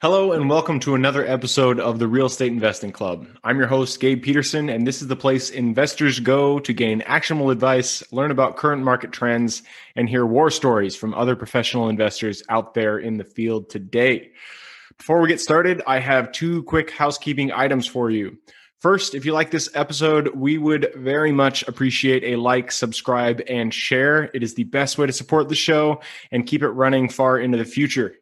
Hello, and welcome to another episode of the Real Estate Investing Club. I'm your host, Gabe Peterson, and this is the place investors go to gain actionable advice, learn about current market trends, and hear war stories from other professional investors out there in the field today. Before we get started, I have two quick housekeeping items for you. First, if you like this episode, we would very much appreciate a like, subscribe, and share. It is the best way to support the show and keep it running far into the future.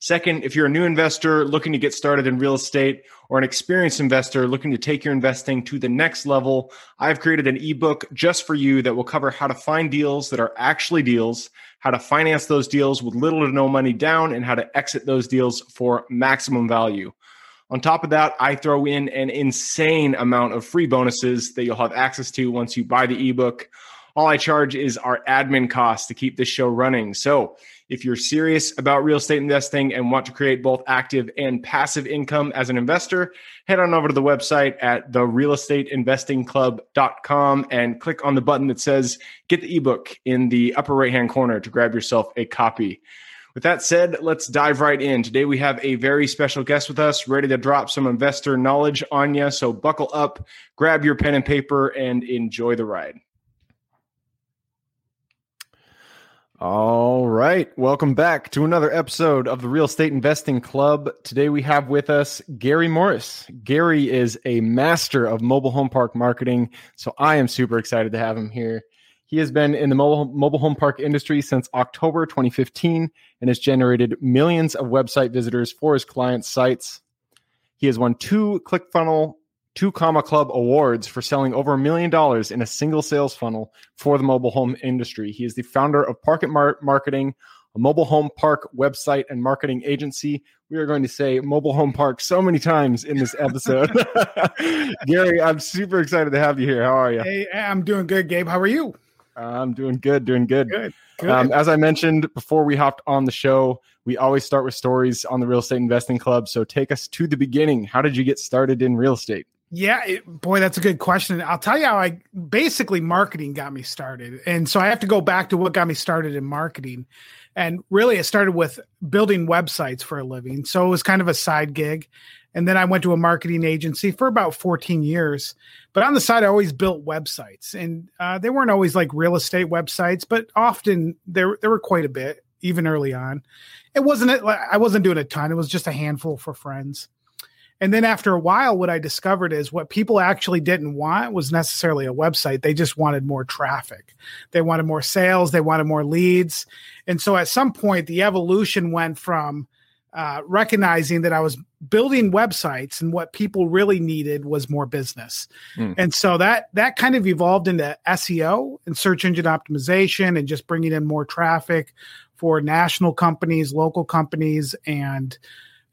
Second, if you're a new investor looking to get started in real estate or an experienced investor looking to take your investing to the next level, I've created an ebook just for you that will cover how to find deals that are actually deals, how to finance those deals with little to no money down, and how to exit those deals for maximum value. On top of that, I throw in an insane amount of free bonuses that you'll have access to once you buy the ebook. All I charge is our admin costs to keep this show running. So, if you're serious about real estate investing and want to create both active and passive income as an investor, head on over to the website at therealestateinvestingclub.com and click on the button that says get the ebook in the upper right hand corner to grab yourself a copy. With that said, let's dive right in. Today we have a very special guest with us, ready to drop some investor knowledge on you. So buckle up, grab your pen and paper, and enjoy the ride. All right. Welcome back to another episode of the Real Estate Investing Club. Today we have with us Gary Morris. Gary is a master of mobile home park marketing. So I am super excited to have him here. He has been in the mobile, mobile home park industry since October 2015 and has generated millions of website visitors for his clients' sites. He has won two ClickFunnel two comma club awards for selling over a million dollars in a single sales funnel for the mobile home industry. He is the founder of Park-It Mar- marketing a mobile home park website and marketing agency. We are going to say mobile home park so many times in this episode. Gary i'm super excited to have you here. How are you? Hey i'm doing good gabe. How are you i'm doing good doing good, good. Good. Um, as I mentioned before we hopped on the show, we always start with stories on the Real Estate Investing Club. So take us to the beginning. How did you get started in real estate? Yeah, it, boy, that's a good question. I'll tell you how I basically marketing got me started. And so I have to go back to what got me started in marketing. And really, it started with building websites for a living. So it was kind of a side gig. And then I went to a marketing agency for about 14 years. But on the side, I always built websites. And uh, they weren't always like real estate websites, but often there, there were quite a bit, even early on. It wasn't, I wasn't doing a ton, it was just a handful for friends. And then after a while, what I discovered is what people actually didn't want was necessarily a website. They just wanted more traffic. They wanted more sales. They wanted more leads. And so at some point, the evolution went from uh, recognizing that I was building websites and what people really needed was more business. Mm. And so that that kind of evolved into SEO and search engine optimization and just bringing in more traffic for national companies, local companies and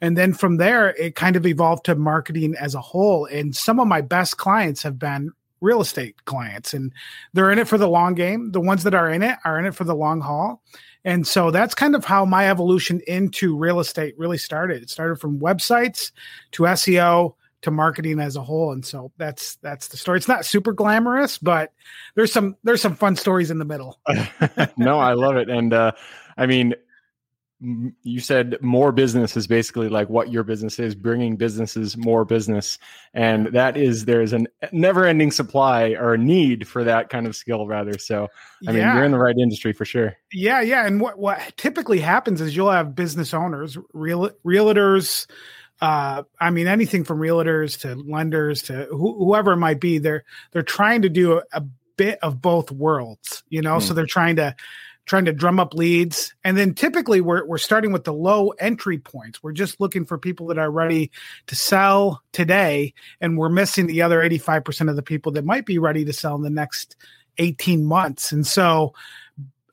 and then from there, it kind of evolved to marketing as a whole. And some of my best clients have been real estate clients, and they're in it for the long game. The ones that are in it are in it for the long haul. And so that's kind of how my evolution into real estate really started. It started from websites to SEO to marketing as a whole. And so that's that's the story. It's not super glamorous but there's some there's some fun stories in the middle. No i love it. And uh i mean you said more business is basically like what your business is bringing businesses more business. And that is there's a never ending supply or a need for that kind of skill rather. So i mean you're in the right industry for sure. Yeah yeah. And what what typically happens is you'll have business owners real realtors uh, I mean, anything from realtors to lenders to wh- whoever it might be, they're they're trying to do a, a bit of both worlds, you know. Mm. So they're trying to trying to drum up leads. And then typically we're, we're starting with the low entry points. We're just looking for people that are ready to sell today. And we're missing the other 85% of the people that might be ready to sell in the next 18 months. And so,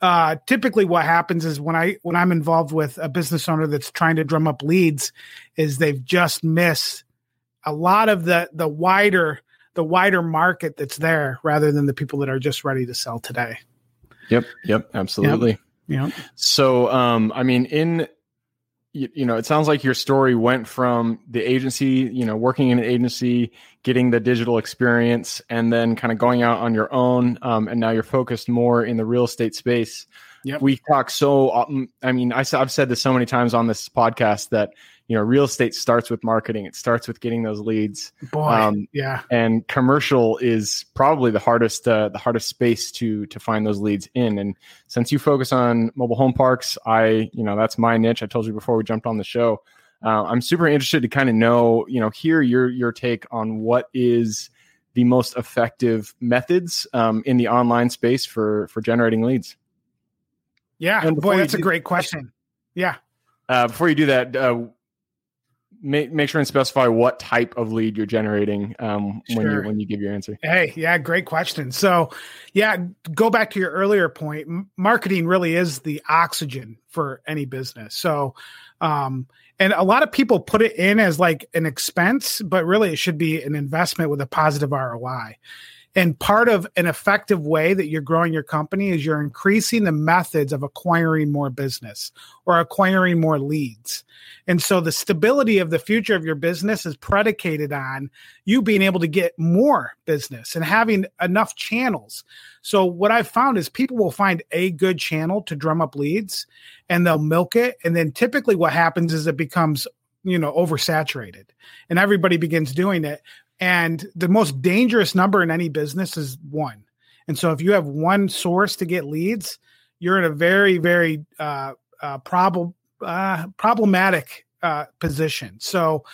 uh, typically what happens is when I, when I'm involved with a business owner that's trying to drum up leads is they've just missed a lot of the, the wider, the wider market that's there rather than the people that are just ready to sell today. Yep. Yep. Absolutely. Yeah. So, um, I mean, in you, you, know, it sounds like your story went from the agency, you know, working in an agency, getting the digital experience, and then kind of going out on your own. Um, and now you're focused more in the real estate space. Yep. We talk so, I mean, I, I've said this so many times on this podcast that you know real estate starts with marketing it starts with getting those leads. Boy, um, yeah. and commercial is probably the hardest uh, the hardest space to to find those leads in. And since you focus on mobile home parks i you know that's my niche. I told you before we jumped on the show. Uh, i'm super interested to kind of know you know hear your your take on what is the most effective methods um, in the online space for for generating leads. Yeah. Boy that's do, a great question. Yeah. Uh, before you do that, uh, make make sure and specify what type of lead you're generating um, sure. when you when you give your answer. Hey, yeah, great question. So, yeah, go back to your earlier point. marketing really is the oxygen for any business. So, um, and a lot of people put it in as like an expense, but really it should be an investment with a positive ROI. And part of an effective way that you're growing your company is you're increasing the methods of acquiring more business or acquiring more leads. And so the stability of the future of your business is predicated on you being able to get more business and having enough channels. So what I've found is people will find a good channel to drum up leads and they'll milk it. And then typically what happens is it becomes you know oversaturated and everybody begins doing it and the most dangerous number in any business is one. And so if you have one source to get leads, you're in a very, very uh, uh, prob- uh, problematic uh, position. So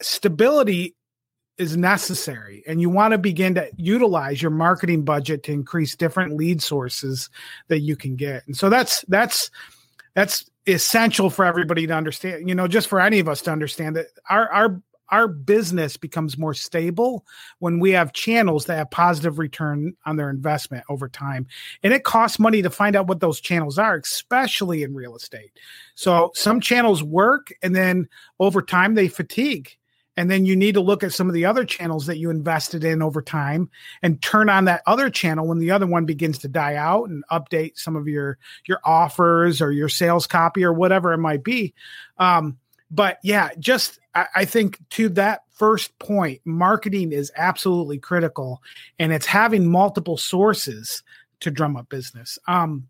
stability is necessary and you want to begin to utilize your marketing budget to increase different lead sources that you can get and so that's that's that's essential for everybody to understand you know just for any of us to understand that our our our business becomes more stable when we have channels that have positive return on their investment over time. And it costs money to find out what those channels are, especially in real estate. So some channels work and then over time they fatigue. And then you need to look at some of the other channels that you invested in over time and turn on that other channel when the other one begins to die out and update some of your your offers or your sales copy or whatever it might be. Um, but yeah, just I, I think to that first point, marketing is absolutely critical, and it's having multiple sources to drum up business. Um,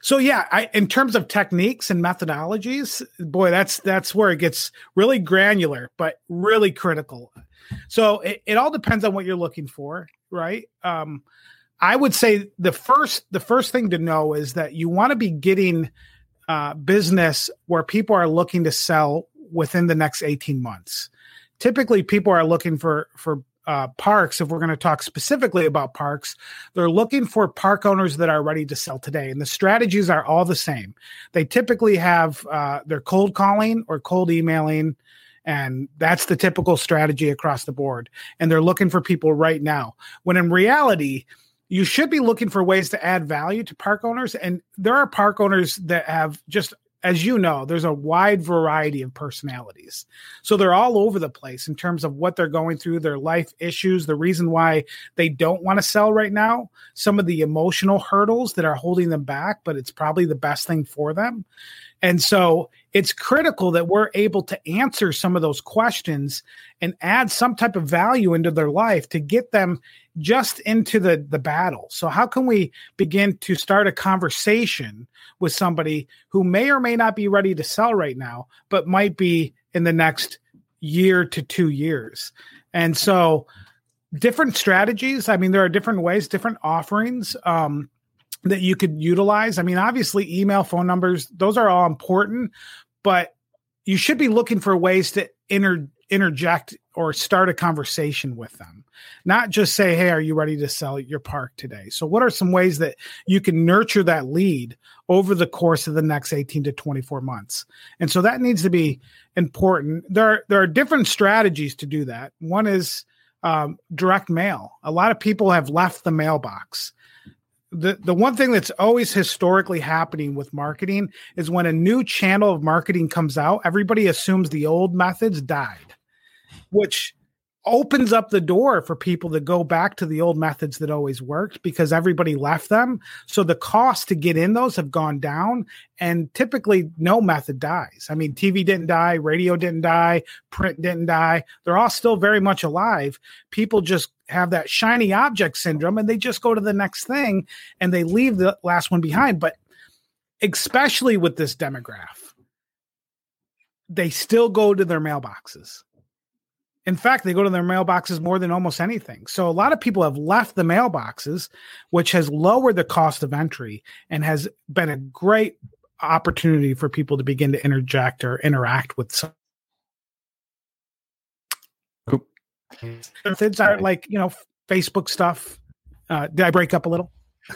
so yeah, I, in terms of techniques and methodologies, boy, that's that's where it gets really granular, but really critical. So it, it all depends on what you're looking for, right? Um, I would say the first the first thing to know is that you want to be getting uh, business where people are looking to sell within the next 18 months. Typically, people are looking for for uh, parks. If we're going to talk specifically about parks, they're looking for park owners that are ready to sell today, and the strategies are all the same. They typically have uh, their cold calling or cold emailing. And that's the typical strategy across the board. And they're looking for people right now. When in reality, you should be looking for ways to add value to park owners. And there are park owners that have just, as you know, there's a wide variety of personalities. So they're all over the place in terms of what they're going through, their life issues, the reason why they don't want to sell right now, some of the emotional hurdles that are holding them back, but it's probably the best thing for them. And so it's critical that we're able to answer some of those questions and add some type of value into their life to get them just into the the battle. So how can we begin to start a conversation with somebody who may or may not be ready to sell right now, but might be in the next year to 2 years. And so different strategies, I mean there are different ways, different offerings um that you could utilize. I mean, obviously, email, phone numbers, those are all important, but you should be looking for ways to inter- interject or start a conversation with them, not just say, Hey, are you ready to sell your park today? So, what are some ways that you can nurture that lead over the course of the next 18 to 24 months? And so that needs to be important. There are, there are different strategies to do that. One is um, direct mail. A lot of people have left the mailbox the the one thing that's always historically happening with marketing is when a new channel of marketing comes out, everybody assumes the old methods died, which opens up the door for people to go back to the old methods that always worked because everybody left them. So the cost to get in those have gone down and typically no method dies. I mean, TV didn't die, radio didn't die, print didn't die. They're all still very much alive. People just have that shiny object syndrome and they just go to the next thing and they leave the last one behind. But especially with this demographic, they still go to their mailboxes in fact, they go to their mailboxes more than almost anything. So a lot of people have left the mailboxes, which has lowered the cost of entry and has been a great opportunity for people to begin to interject or interact with some methods are like you know Facebook stuff. Uh, did I break up a little?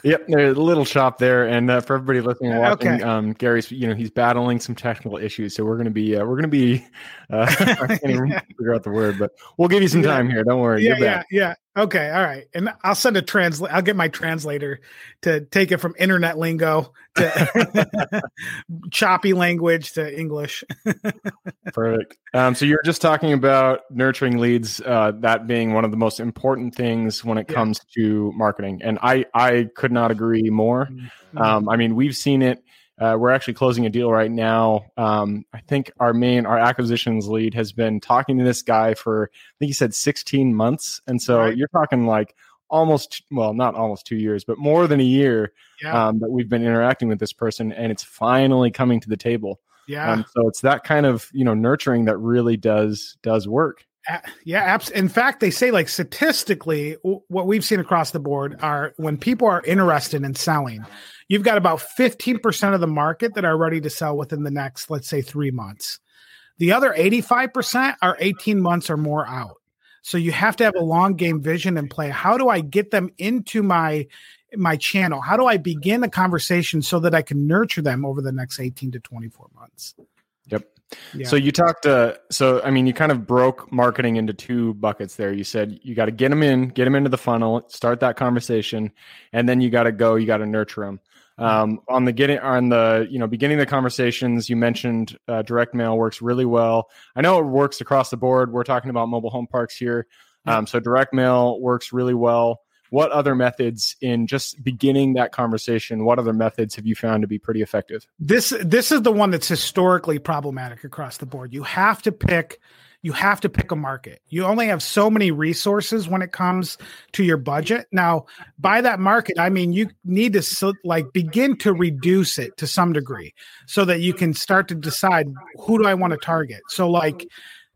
Yep, there's a little shop there, and uh, for everybody listening and watching, okay. um, Gary's you know he's battling some technical issues, so we're gonna be uh, we're gonna be uh, I can't even yeah. figure out the word, but we'll give you some time here. Don't worry. Yeah, yeah, yeah. Okay, all right, and I'll send a translate. I'll get my translator to take it from internet lingo to choppy language to English. Perfect. Um, so you're just talking about nurturing leads, uh, that being one of the most important things when it yeah. comes to marketing, and I I could not agree more. Mm-hmm. Um, I mean, we've seen it uh, we're actually closing a deal right now. Um, I think our main, our acquisitions lead has been talking to this guy for, I think he said 16 months. And so right. you're talking like almost, well, not almost two years, but more than a year yeah. um, that we've been interacting with this person and it's finally coming to the table. Yeah. Um, so it's that kind of, you know, nurturing that really does, does work. Yeah, abs- in fact, they say like statistically, what we've seen across the board are when people are interested in selling, you've got about 15% of the market that are ready to sell within the next, let's say, three months. The other 85% are 18 months or more out. So you have to have a long game vision and play. How do I get them into my my channel? How do I begin a conversation so that I can nurture them over the next 18 to 24 months? Yep. Yeah. So you talked uh so I mean you kind of broke marketing into two buckets there. You said you got to get them in, get them into the funnel, start that conversation, and then you got to go, you got to nurture them. Um, on the getting on the you know beginning the conversations, you mentioned uh, direct mail works really well. I know it works across the board. We're talking about mobile home parks here, um, so direct mail works really well. What other methods in just beginning that conversation? What other methods have you found to be pretty effective? This this is the one that's historically problematic across the board. You have to pick you have to pick a market. You only have so many resources when it comes to your budget. Now, by that market, I mean you need to like begin to reduce it to some degree so that you can start to decide who do I want to target. So like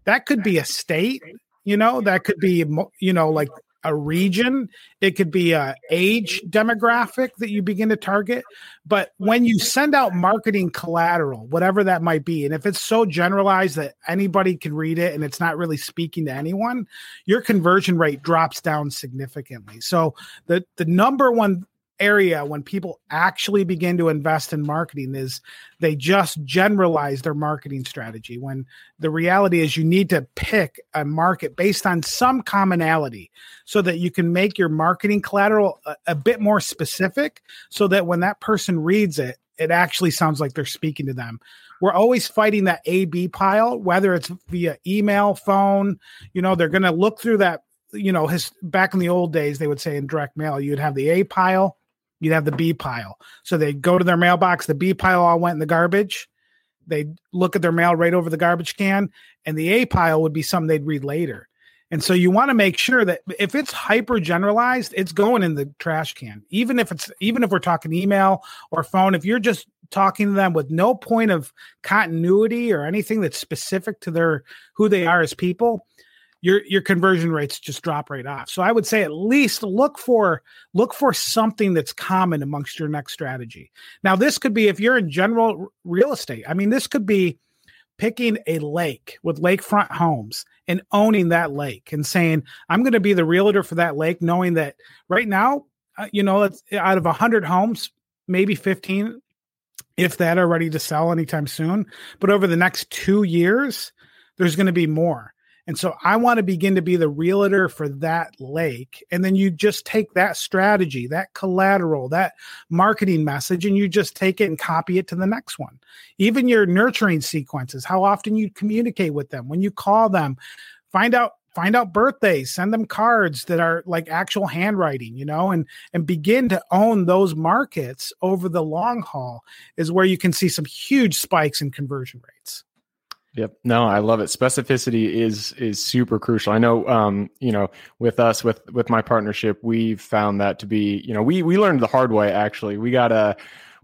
that could be a state, you know, that could be you know like a region it could be a age demographic that you begin to target. But when you send out marketing collateral whatever that might be and if it's so generalized that anybody can read it and it's not really speaking to anyone your conversion rate drops down significantly. So the the number one area when people actually begin to invest in marketing is they just generalize their marketing strategy when the reality is you need to pick a market based on some commonality so that you can make your marketing collateral a, a bit more specific so that when that person reads it it actually sounds like they're speaking to them. We're always fighting that a b pile whether it's via email phone you know they're going to look through that you know his back in the old days they would say in direct mail you'd have the a pile you'd have the B pile. So they'd go to their mailbox, the B pile all went in the garbage. They'd look at their mail right over the garbage can, and the A pile would be something they'd read later. And so you want to make sure that if it's hyper generalized, it's going in the trash can. Even if it's even if we're talking email or phone, if you're just talking to them with no point of continuity or anything that's specific to their who they are as people, your your conversion rates just drop right off. So I would say at least look for look for something that's common amongst your next strategy. Now this could be if you're in general real estate. I mean this could be picking a lake with lakefront homes and owning that lake and saying I'm going to be the realtor for that lake knowing that right now uh, you know it's out of 100 homes maybe 15 if that are ready to sell anytime soon but over the next 2 years there's going to be more and so I want to begin to be the realtor for that lake. And then you just take that strategy, that collateral, that marketing message, and you just take it and copy it to the next one. Even your nurturing sequences, how often you communicate with them, when you call them, find out find out birthdays, send them cards that are like actual handwriting, you know, and and begin to own those markets over the long haul is where you can see some huge spikes in conversion rates. Yep. No, I love it. Specificity is is super crucial. I know um, you know, with us with with my partnership, we've found that to be, you know, we we learned the hard way actually. We got a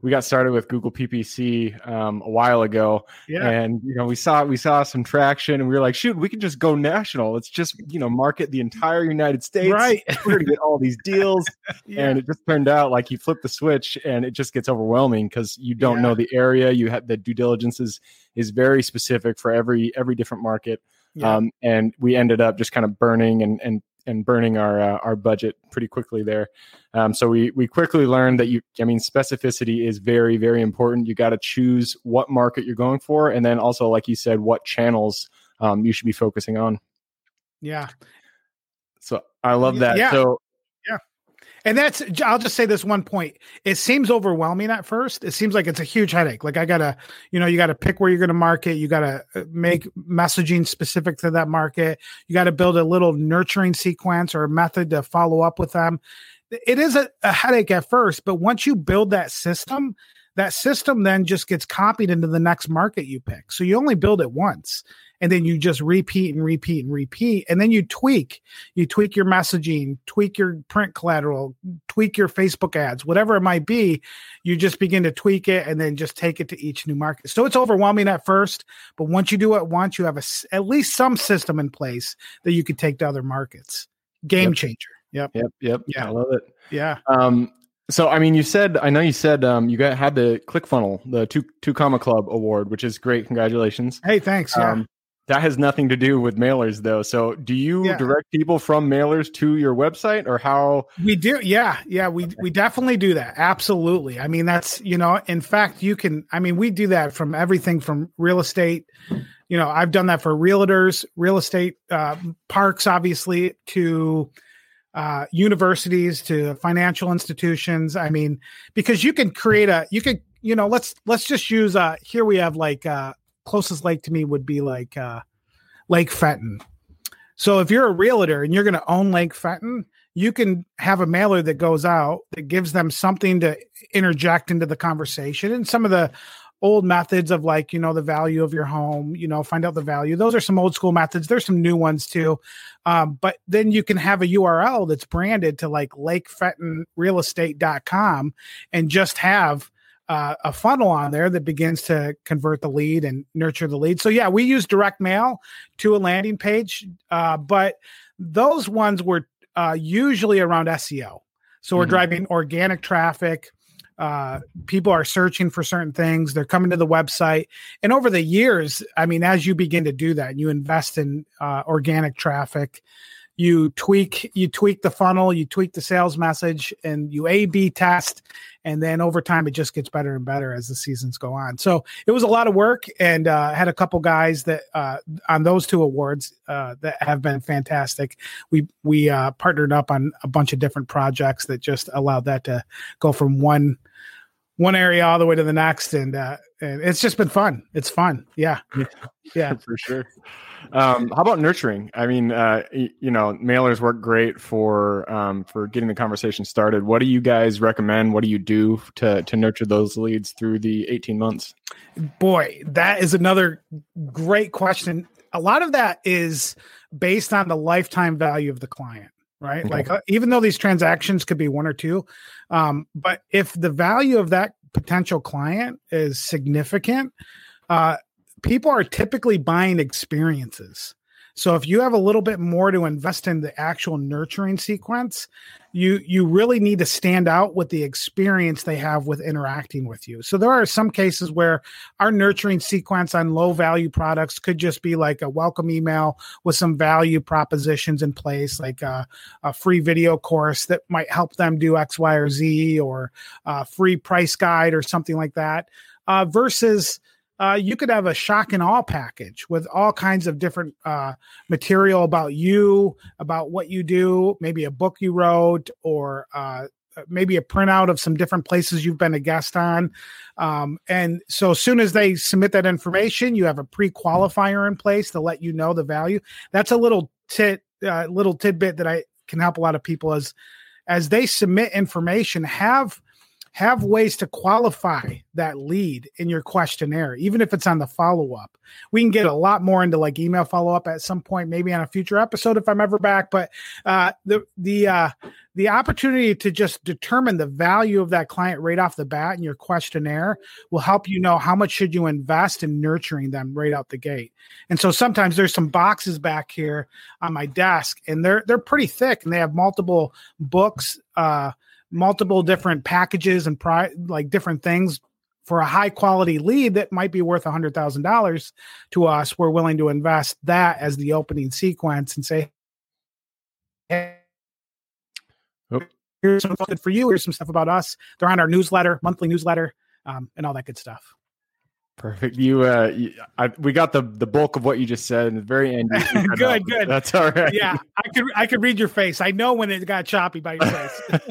we got started with Google PPC um, a while ago, yeah. and you know we saw we saw some traction, and we were like, shoot, we can just go national. Let's just you know market the entire United States. Right, we're gonna get all these deals, yeah. and it just turned out like you flip the switch, and it just gets overwhelming because you don't yeah. know the area. You have the due diligence is is very specific for every every different market. Um, and we ended up just kind of burning and and and burning our uh, our budget pretty quickly there. Um, so we we quickly learned that you, I mean, specificity is very very important. You got to choose what market you're going for, and then also, like you said, what channels um, you should be focusing on. Yeah. So I love that. Yeah. So and that's, I'll just say this one point. It seems overwhelming at first. It seems like it's a huge headache. Like I gotta, you know, you gotta pick where you're gonna market. You gotta uh, make messaging specific to that market. You gotta build a little nurturing sequence or a method to follow up with them. It is a, a headache at first, but once you build that system, that system then just gets copied into the next market you pick. So you only build it once and then you just repeat and repeat and repeat and then you tweak you tweak your messaging tweak your print collateral tweak your facebook ads whatever it might be you just begin to tweak it and then just take it to each new market so it's overwhelming at first but once you do it once you have a, at least some system in place that you could take to other markets game yep. changer yep yep yep yeah i love it yeah um so, I mean, you said I know you said um, you got had the ClickFunnels, the two two comma club award, which is great. Congratulations! Hey, thanks. Yeah. Um, that has nothing to do with mailers, though. So, do you yeah. direct people from mailers to your website, or how? We do, yeah, yeah. We we definitely do that. Absolutely. I mean, that's you know, in fact, you can. I mean, we do that from everything from real estate. You know, I've done that for realtors, real estate uh, parks, obviously, to uh, universities, to financial institutions. I mean, because you can create a, you could, you know, let's let's just use. Uh, here we have like uh, closest lake to me would be like uh, Lake Fenton. So if you're a realtor and you're going to own Lake Fenton, you can have a mailer that goes out that gives them something to interject into the conversation. And some of the old methods of like you know the value of your home you know find out the value. Those are some old school methods. There's some new ones too. Um, but then you can have a url that's branded to like lakefentonrealestate.com and just have uh, a funnel on there that begins to convert the lead and nurture the lead. So yeah, we use direct mail to a landing page, uh, but those ones were uh, usually around SEO. So we're mm-hmm. driving organic traffic. Uh, people are searching for certain things. They're coming to the website, and over the years, I mean, as you begin to do that, you invest in uh, organic traffic you tweak you tweak the funnel you tweak the sales message and you a b test and then over time it just gets better and better as the seasons go on. So it was a lot of work and uh, had a couple guys that uh, on those two awards uh, that have been fantastic. We we uh, partnered up on a bunch of different projects that just allowed that to go from one one area all the way to the next and uh, and it's just been fun. It's fun. Yeah. Yeah. For sure um, how about nurturing? I mean, uh, you know, mailers work great for um, for getting the conversation started. What do you guys recommend? What do you do to to nurture those leads through the eighteen months? Boy, that is another great question. A lot of that is based on the lifetime value of the client right? Okay. Like uh, even though these transactions could be one or two, um, but if the value of that potential client is significant, uh, people are typically buying experiences. So if you have a little bit more to invest in the actual nurturing sequence, you you really need to stand out with the experience they have with interacting with you. So there are some cases where our nurturing sequence on low value products could just be like a welcome email with some value propositions in place, like a, a free video course that might help them do X, Y, or Z, or a free price guide or something like that. Uh, versus uh, you could have a shock and awe package with all kinds of different uh, material about you, about what you do, maybe a book you wrote, or uh, maybe a printout of some different places you've been a guest on. Um, and so as soon as they submit that information, you have a pre-qualifier in place to let you know the value. That's a little tit, uh, little tidbit that I can help a lot of people as as they submit information. Have have ways to qualify that lead in your questionnaire, even if it's on the follow up. We can get a lot more into like email follow up at some point, maybe on a future episode if I'm ever back. But uh, the the uh, the opportunity to just determine the value of that client right off the bat in your questionnaire will help you know how much should you invest in nurturing them right out the gate. And so sometimes there's some boxes back here on my desk, and they're they're pretty thick, and they have multiple books. Uh, multiple different packages and pri- like different things for a high quality lead that might be worth a hundred thousand dollars to us, we're willing to invest that as the opening sequence and say, Hey, oh. here's some good for you. Here's some stuff about us. They're on our newsletter, monthly newsletter, um, and all that good stuff. Perfect. You, uh, you, I, we got the the bulk of what you just said in the very end. good, good. That's all right. Yeah, I could I could read your face. I know when it got choppy by your face.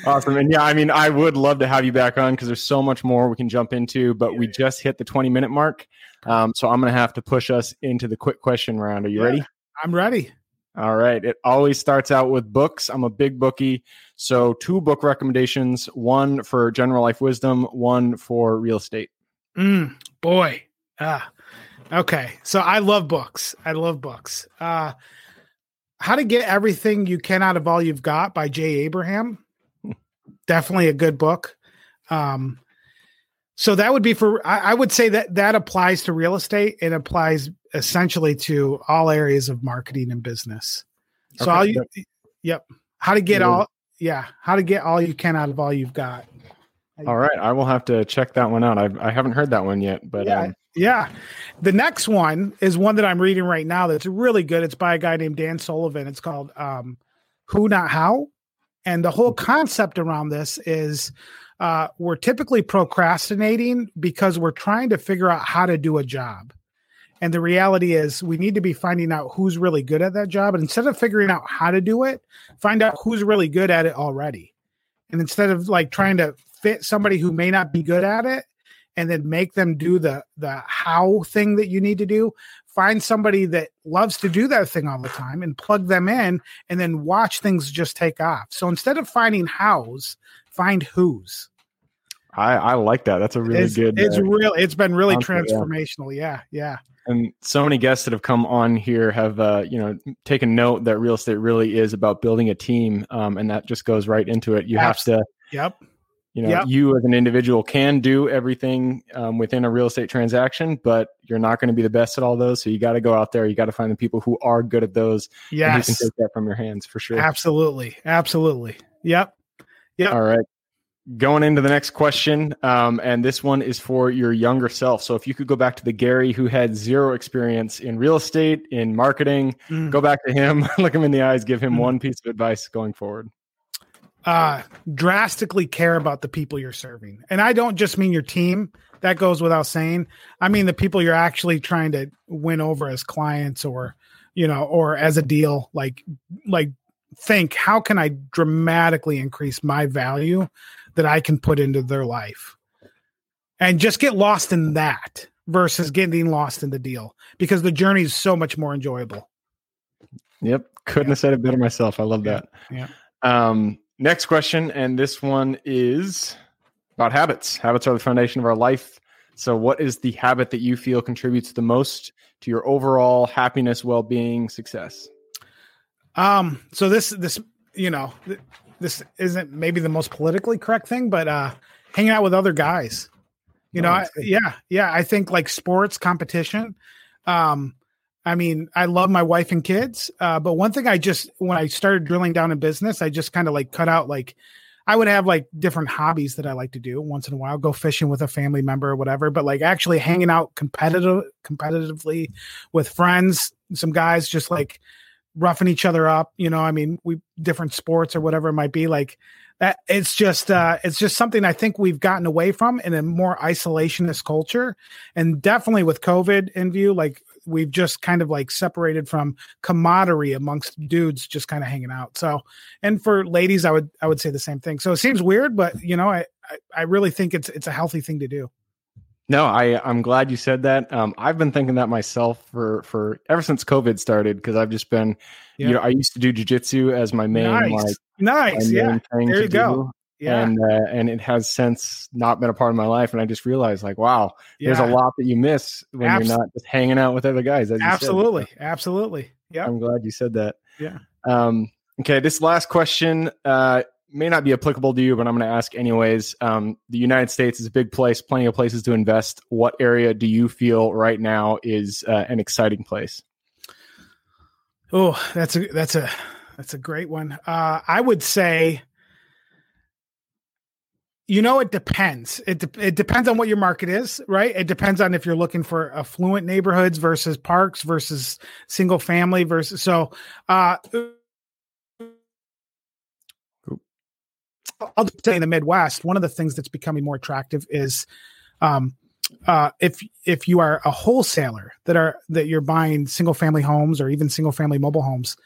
awesome. And yeah, I mean, I would love to have you back on because there's so much more we can jump into, but yeah, we yeah. just hit the 20 minute mark. Um, so I'm going to have to push us into the quick question round. Are you yeah, ready? I'm ready. All right. It always starts out with books. I'm a big bookie. So, two book recommendations one for general life wisdom, one for real estate. Mm, boy. Ah. Okay. So, I love books. I love books. Uh, How to Get Everything You Can Out of All You've Got by Jay Abraham. Definitely a good book. Um, so that would be for I, I, would say that that applies to real estate. It applies essentially to all areas of marketing and business. So okay. all you, yep. How to get all, yeah. How to get all you can out of all you've got. All right, I will have to check that one out. I've, I haven't heard that one yet, but yeah, um, yeah. The next one is one that I'm reading right now. That's really good. It's by a guy named Dan Sullivan. It's called um, "Who Not How," and the whole concept around this is uh, we're typically procrastinating because we're trying to figure out how to do a job. And the reality is, we need to be finding out who's really good at that job. And instead of figuring out how to do it, find out who's really good at it already. And instead of like trying to fit somebody who may not be good at it and then make them do the the how thing that you need to do, find somebody that loves to do that thing all the time and plug them in and then watch things just take off. So instead of finding hows, find who's. I, I like that. That's a really it's, good. It's uh, real. It's been really transformational. Yeah. yeah, yeah and so many guests that have come on here have uh, you know taken note that real estate really is about building a team um, and that just goes right into it you have to yep you know yep. you as an individual can do everything um, within a real estate transaction but you're not going to be the best at all those so you got to go out there you got to find the people who are good at those yes you can take that from your hands for sure absolutely absolutely yep yep all right going into the next question, um, and this one is for your younger self. So, if you could go back to the Gary who had zero experience in real estate, in marketing, mm. go back to him, look him in the eyes, give him mm. one piece of advice going forward. Uh, drastically care about the people you're serving. And I don't just mean your team, that goes without saying. I mean the people you're actually trying to win over as clients or, you know, or as a deal. Like, like, think how can I dramatically increase my value that I can put into their life. And just get lost in that versus getting lost in the deal because the journey is so much more enjoyable. Yep. Couldn't yeah. have said it better myself. I love that. Yeah. Um, next question. And this one is about habits. Habits are the foundation of our life. So, what is the habit that you feel contributes the most to your overall happiness, well being, success? Um, so this, this, you know, this isn't maybe the most politically correct thing, but uh, hanging out with other guys. You know, oh, I, yeah, yeah. I think like sports competition. Um, I mean, I love my wife and kids, uh, but one thing I just when I started drilling down in business, I just kind of like cut out like I would have like different hobbies that I like to do once in a while, go fishing with a family member or whatever, but like actually hanging out competitive competitively with friends, some guys just like roughing each other up you know i mean we different sports or whatever it might be like that it's just uh it's just something i think we've gotten away from in a more isolationist culture and definitely with covid in view like we've just kind of like separated from camaraderie amongst dudes just kind of hanging out. So, and for ladies, I would I would say the same thing. So it seems weird, but you know, I I, I really think it's it's a healthy thing to do. No, I I'm glad you said that. Um, I've been thinking that myself for for ever since COVID started because I've just been, you know, I used to do jujitsu as my main nice. like nice, yeah. There you go. Yeah. And uh, and it has since not been a part of my life, and I just realized like, wow, yeah. there's a lot that you miss when you're not just hanging out with other guys. absolutely, absolutely. Yeah, I'm glad you said that. Yeah. Um, okay, this last question uh, may not be applicable to you, but I'm going to ask anyways. Um, the United States is a big place, plenty of places to invest. What area do you feel right now is uh, an exciting place? Oh, that's a that's a that's a great one. Uh, I would say you know, it depends. It de- it depends on what your market is, right? It depends on if you're looking for affluent neighborhoods versus parks versus single family versus. So, uh, I'll say in the Midwest, one of the things that's becoming more attractive is, um, uh, if if you are a wholesaler that are that you're buying single family homes or even single family mobile homes,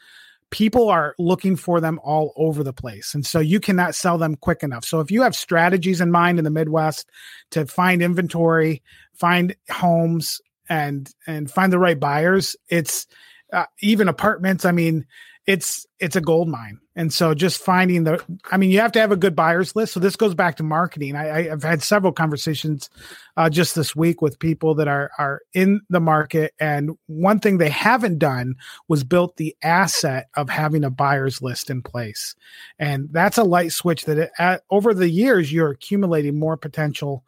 people are looking for them all over the place. And so you cannot sell them quick enough. So if you have strategies in mind in the Midwest to find inventory, find homes and and find the right buyers, it's uh, even apartments, I mean, it's it's a gold mine. And so just finding the I mean, you have to have a good buyers list. So this goes back to marketing. I, have had several conversations uh, just this week with people that are are in the market. And one thing they haven't done was built the asset of having a buyers list in place. And that's a light switch that it, at, over the years you're accumulating more potential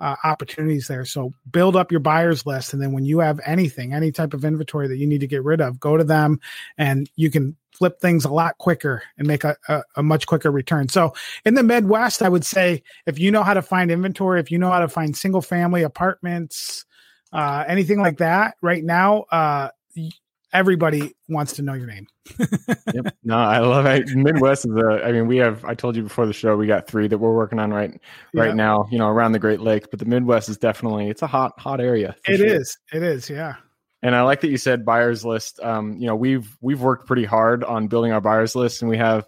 uh, opportunities there. So build up your buyers list, and then when you have anything, any type of inventory that you need to get rid of, go to them, and you can flip things a lot quicker and make a, a, a, much quicker return. So in the Midwest, I would say if you know how to find inventory, if you know how to find single family apartments, uh, anything like that, right now, uh, everybody wants to know your name. yep. No, I love it. Midwest is a, I mean, we have, I told you before the show, we got three that we're working on right, right now, you know, around the Great Lakes, but the Midwest is definitely, it's a hot, hot area. It sure. is. It is. Yeah. And I like that you said buyers list. Um, you know, we've, we've worked pretty hard on building our buyers list and we have,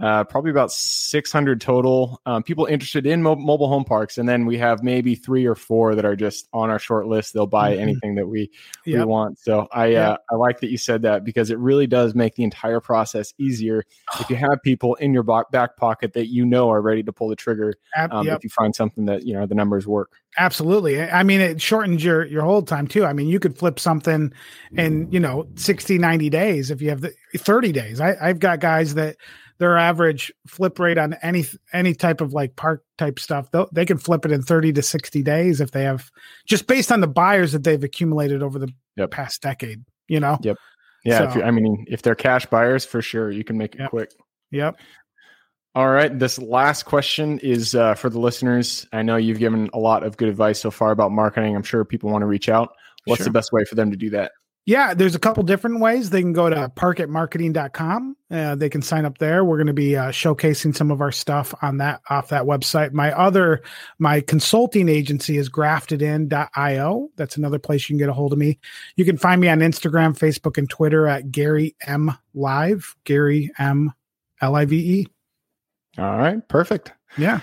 uh, probably about 600 total um, people interested in mo- mobile home parks and then we have maybe three or four that are just on our short list they'll buy mm-hmm. anything that we yep. we want so i yep. uh, i like that you said that because it really does make the entire process easier if you have people in your back pocket that you know are ready to pull the trigger um, yep. if you find something that you know the numbers work absolutely i mean it shortens your your hold time too i mean you could flip something in you know 60 90 days if you have the 30 days I, i've got guys that their average flip rate on any any type of like park type stuff they can flip it in 30 to 60 days if they have just based on the buyers that they've accumulated over the yep. past decade you know? Yep. Yeah so, i mean if they're cash buyers for sure you can make it yep. quick. Yep. All right this last question is uh, for the listeners. I know you've given a lot of good advice so far about marketing. I'm sure people want to reach out. What's sure. the best way for them to do that yeah, there's a couple different ways. They can go to parkitmarketing.com. Uh, they can sign up there. We're going to be uh, showcasing some of our stuff on that off that website. My other my consulting agency is graftedin.io. That's another place you can get a hold of me. You can find me on Instagram, Facebook, and Twitter at Gary M Live. Gary M L I V E. All right, perfect. Yeah.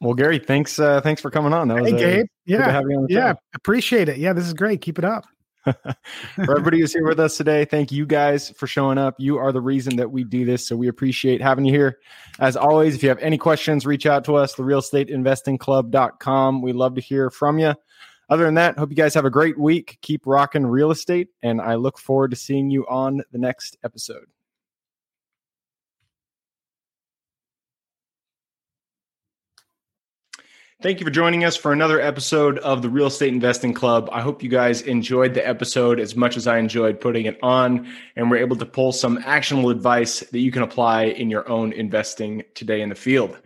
Well, Gary, thanks. Uh, thanks for coming on. That was hey, Gabe. Yeah, yeah, appreciate it. Yeah, this is great. Keep it up. For everybody who's here with us today, thank you guys for showing up. You are the reason that we do this, so we appreciate having you here. As always, if you have any questions, reach out to us, therealestateinvestingclub.com. We love to hear from you. Other than that, hope you guys have a great week. Keep rocking real estate, and I look forward to seeing you on the next episode. Thank you for joining us for another episode of the Real Estate Investing Club. I hope you guys enjoyed the episode as much as I enjoyed putting it on, and we're able to pull some actionable advice that you can apply in your own investing today in the field.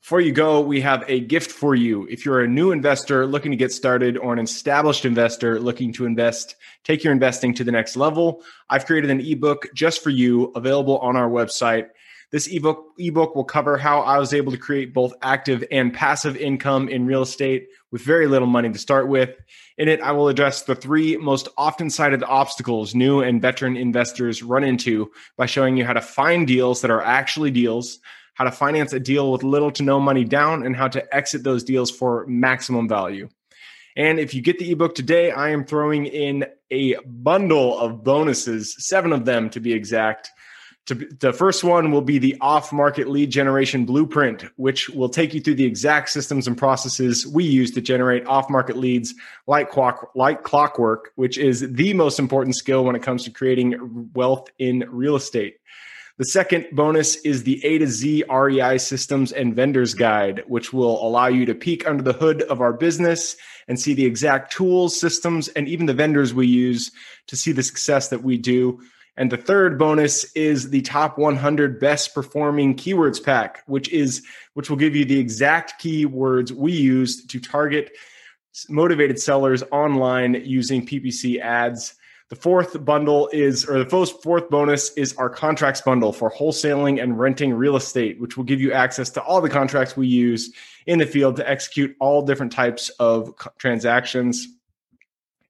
Before you go, we have a gift for you. If you're a new investor looking to get started or an established investor looking to invest, take your investing to the next level, I've created an ebook just for you available on our website This ebook ebook will cover how I was able to create both active and passive income in real estate with very little money to start with. In it, I will address the three most often cited obstacles new and veteran investors run into by showing you how to find deals that are actually deals, how to finance a deal with little to no money down, and how to exit those deals for maximum value. And if you get the ebook today, I am throwing in a bundle of bonuses, seven of them to be exact. The first one will be the off market lead generation blueprint, which will take you through the exact systems and processes we use to generate off market leads like, clock, like clockwork, which is the most important skill when it comes to creating wealth in real estate. The second bonus is the A to Z REI systems and vendors guide, which will allow you to peek under the hood of our business and see the exact tools, systems, and even the vendors we use to see the success that we do. And the third bonus is the top 100 best performing keywords pack, which is which will give you the exact keywords we use to target motivated sellers online using PPC ads the fourth bundle is, or the first fourth bonus is our contracts bundle for wholesaling and renting real estate, which will give you access to all the contracts we use in the field to execute all different types of transactions.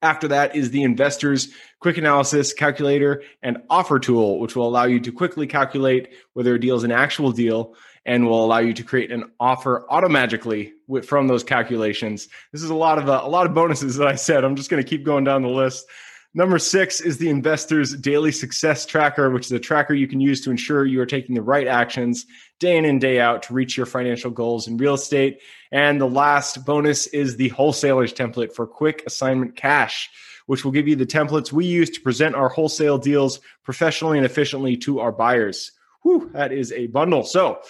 After that is the investors quick analysis calculator and offer tool, which will allow you to quickly calculate whether a deal is an actual deal and will allow you to create an offer automatically from those calculations. This is a lot of uh, a lot of bonuses that I said. I'm just going to keep going down the list. Number six is the investor's daily success tracker, which is a tracker you can use to ensure you are taking the right actions day in and day out to reach your financial goals in real estate. And the last bonus is the wholesaler's template for quick assignment cash, which will give you the templates we use to present our wholesale deals professionally and efficiently to our buyers. Whew, that is a bundle. So,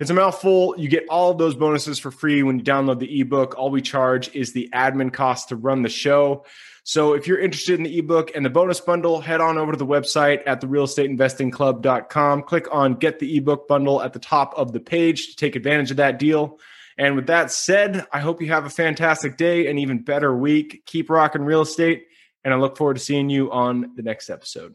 it's a mouthful. You get all of those bonuses for free when you download the ebook. All we charge is the admin cost to run the show. So if you're interested in the ebook and the bonus bundle, head on over to the website at therealestateinvestingclub.com. Click on get the ebook bundle at the top of the page to take advantage of that deal. And with that said, I hope you have a fantastic day and even better week. Keep rocking real estate. And I look forward to seeing you on the next episode.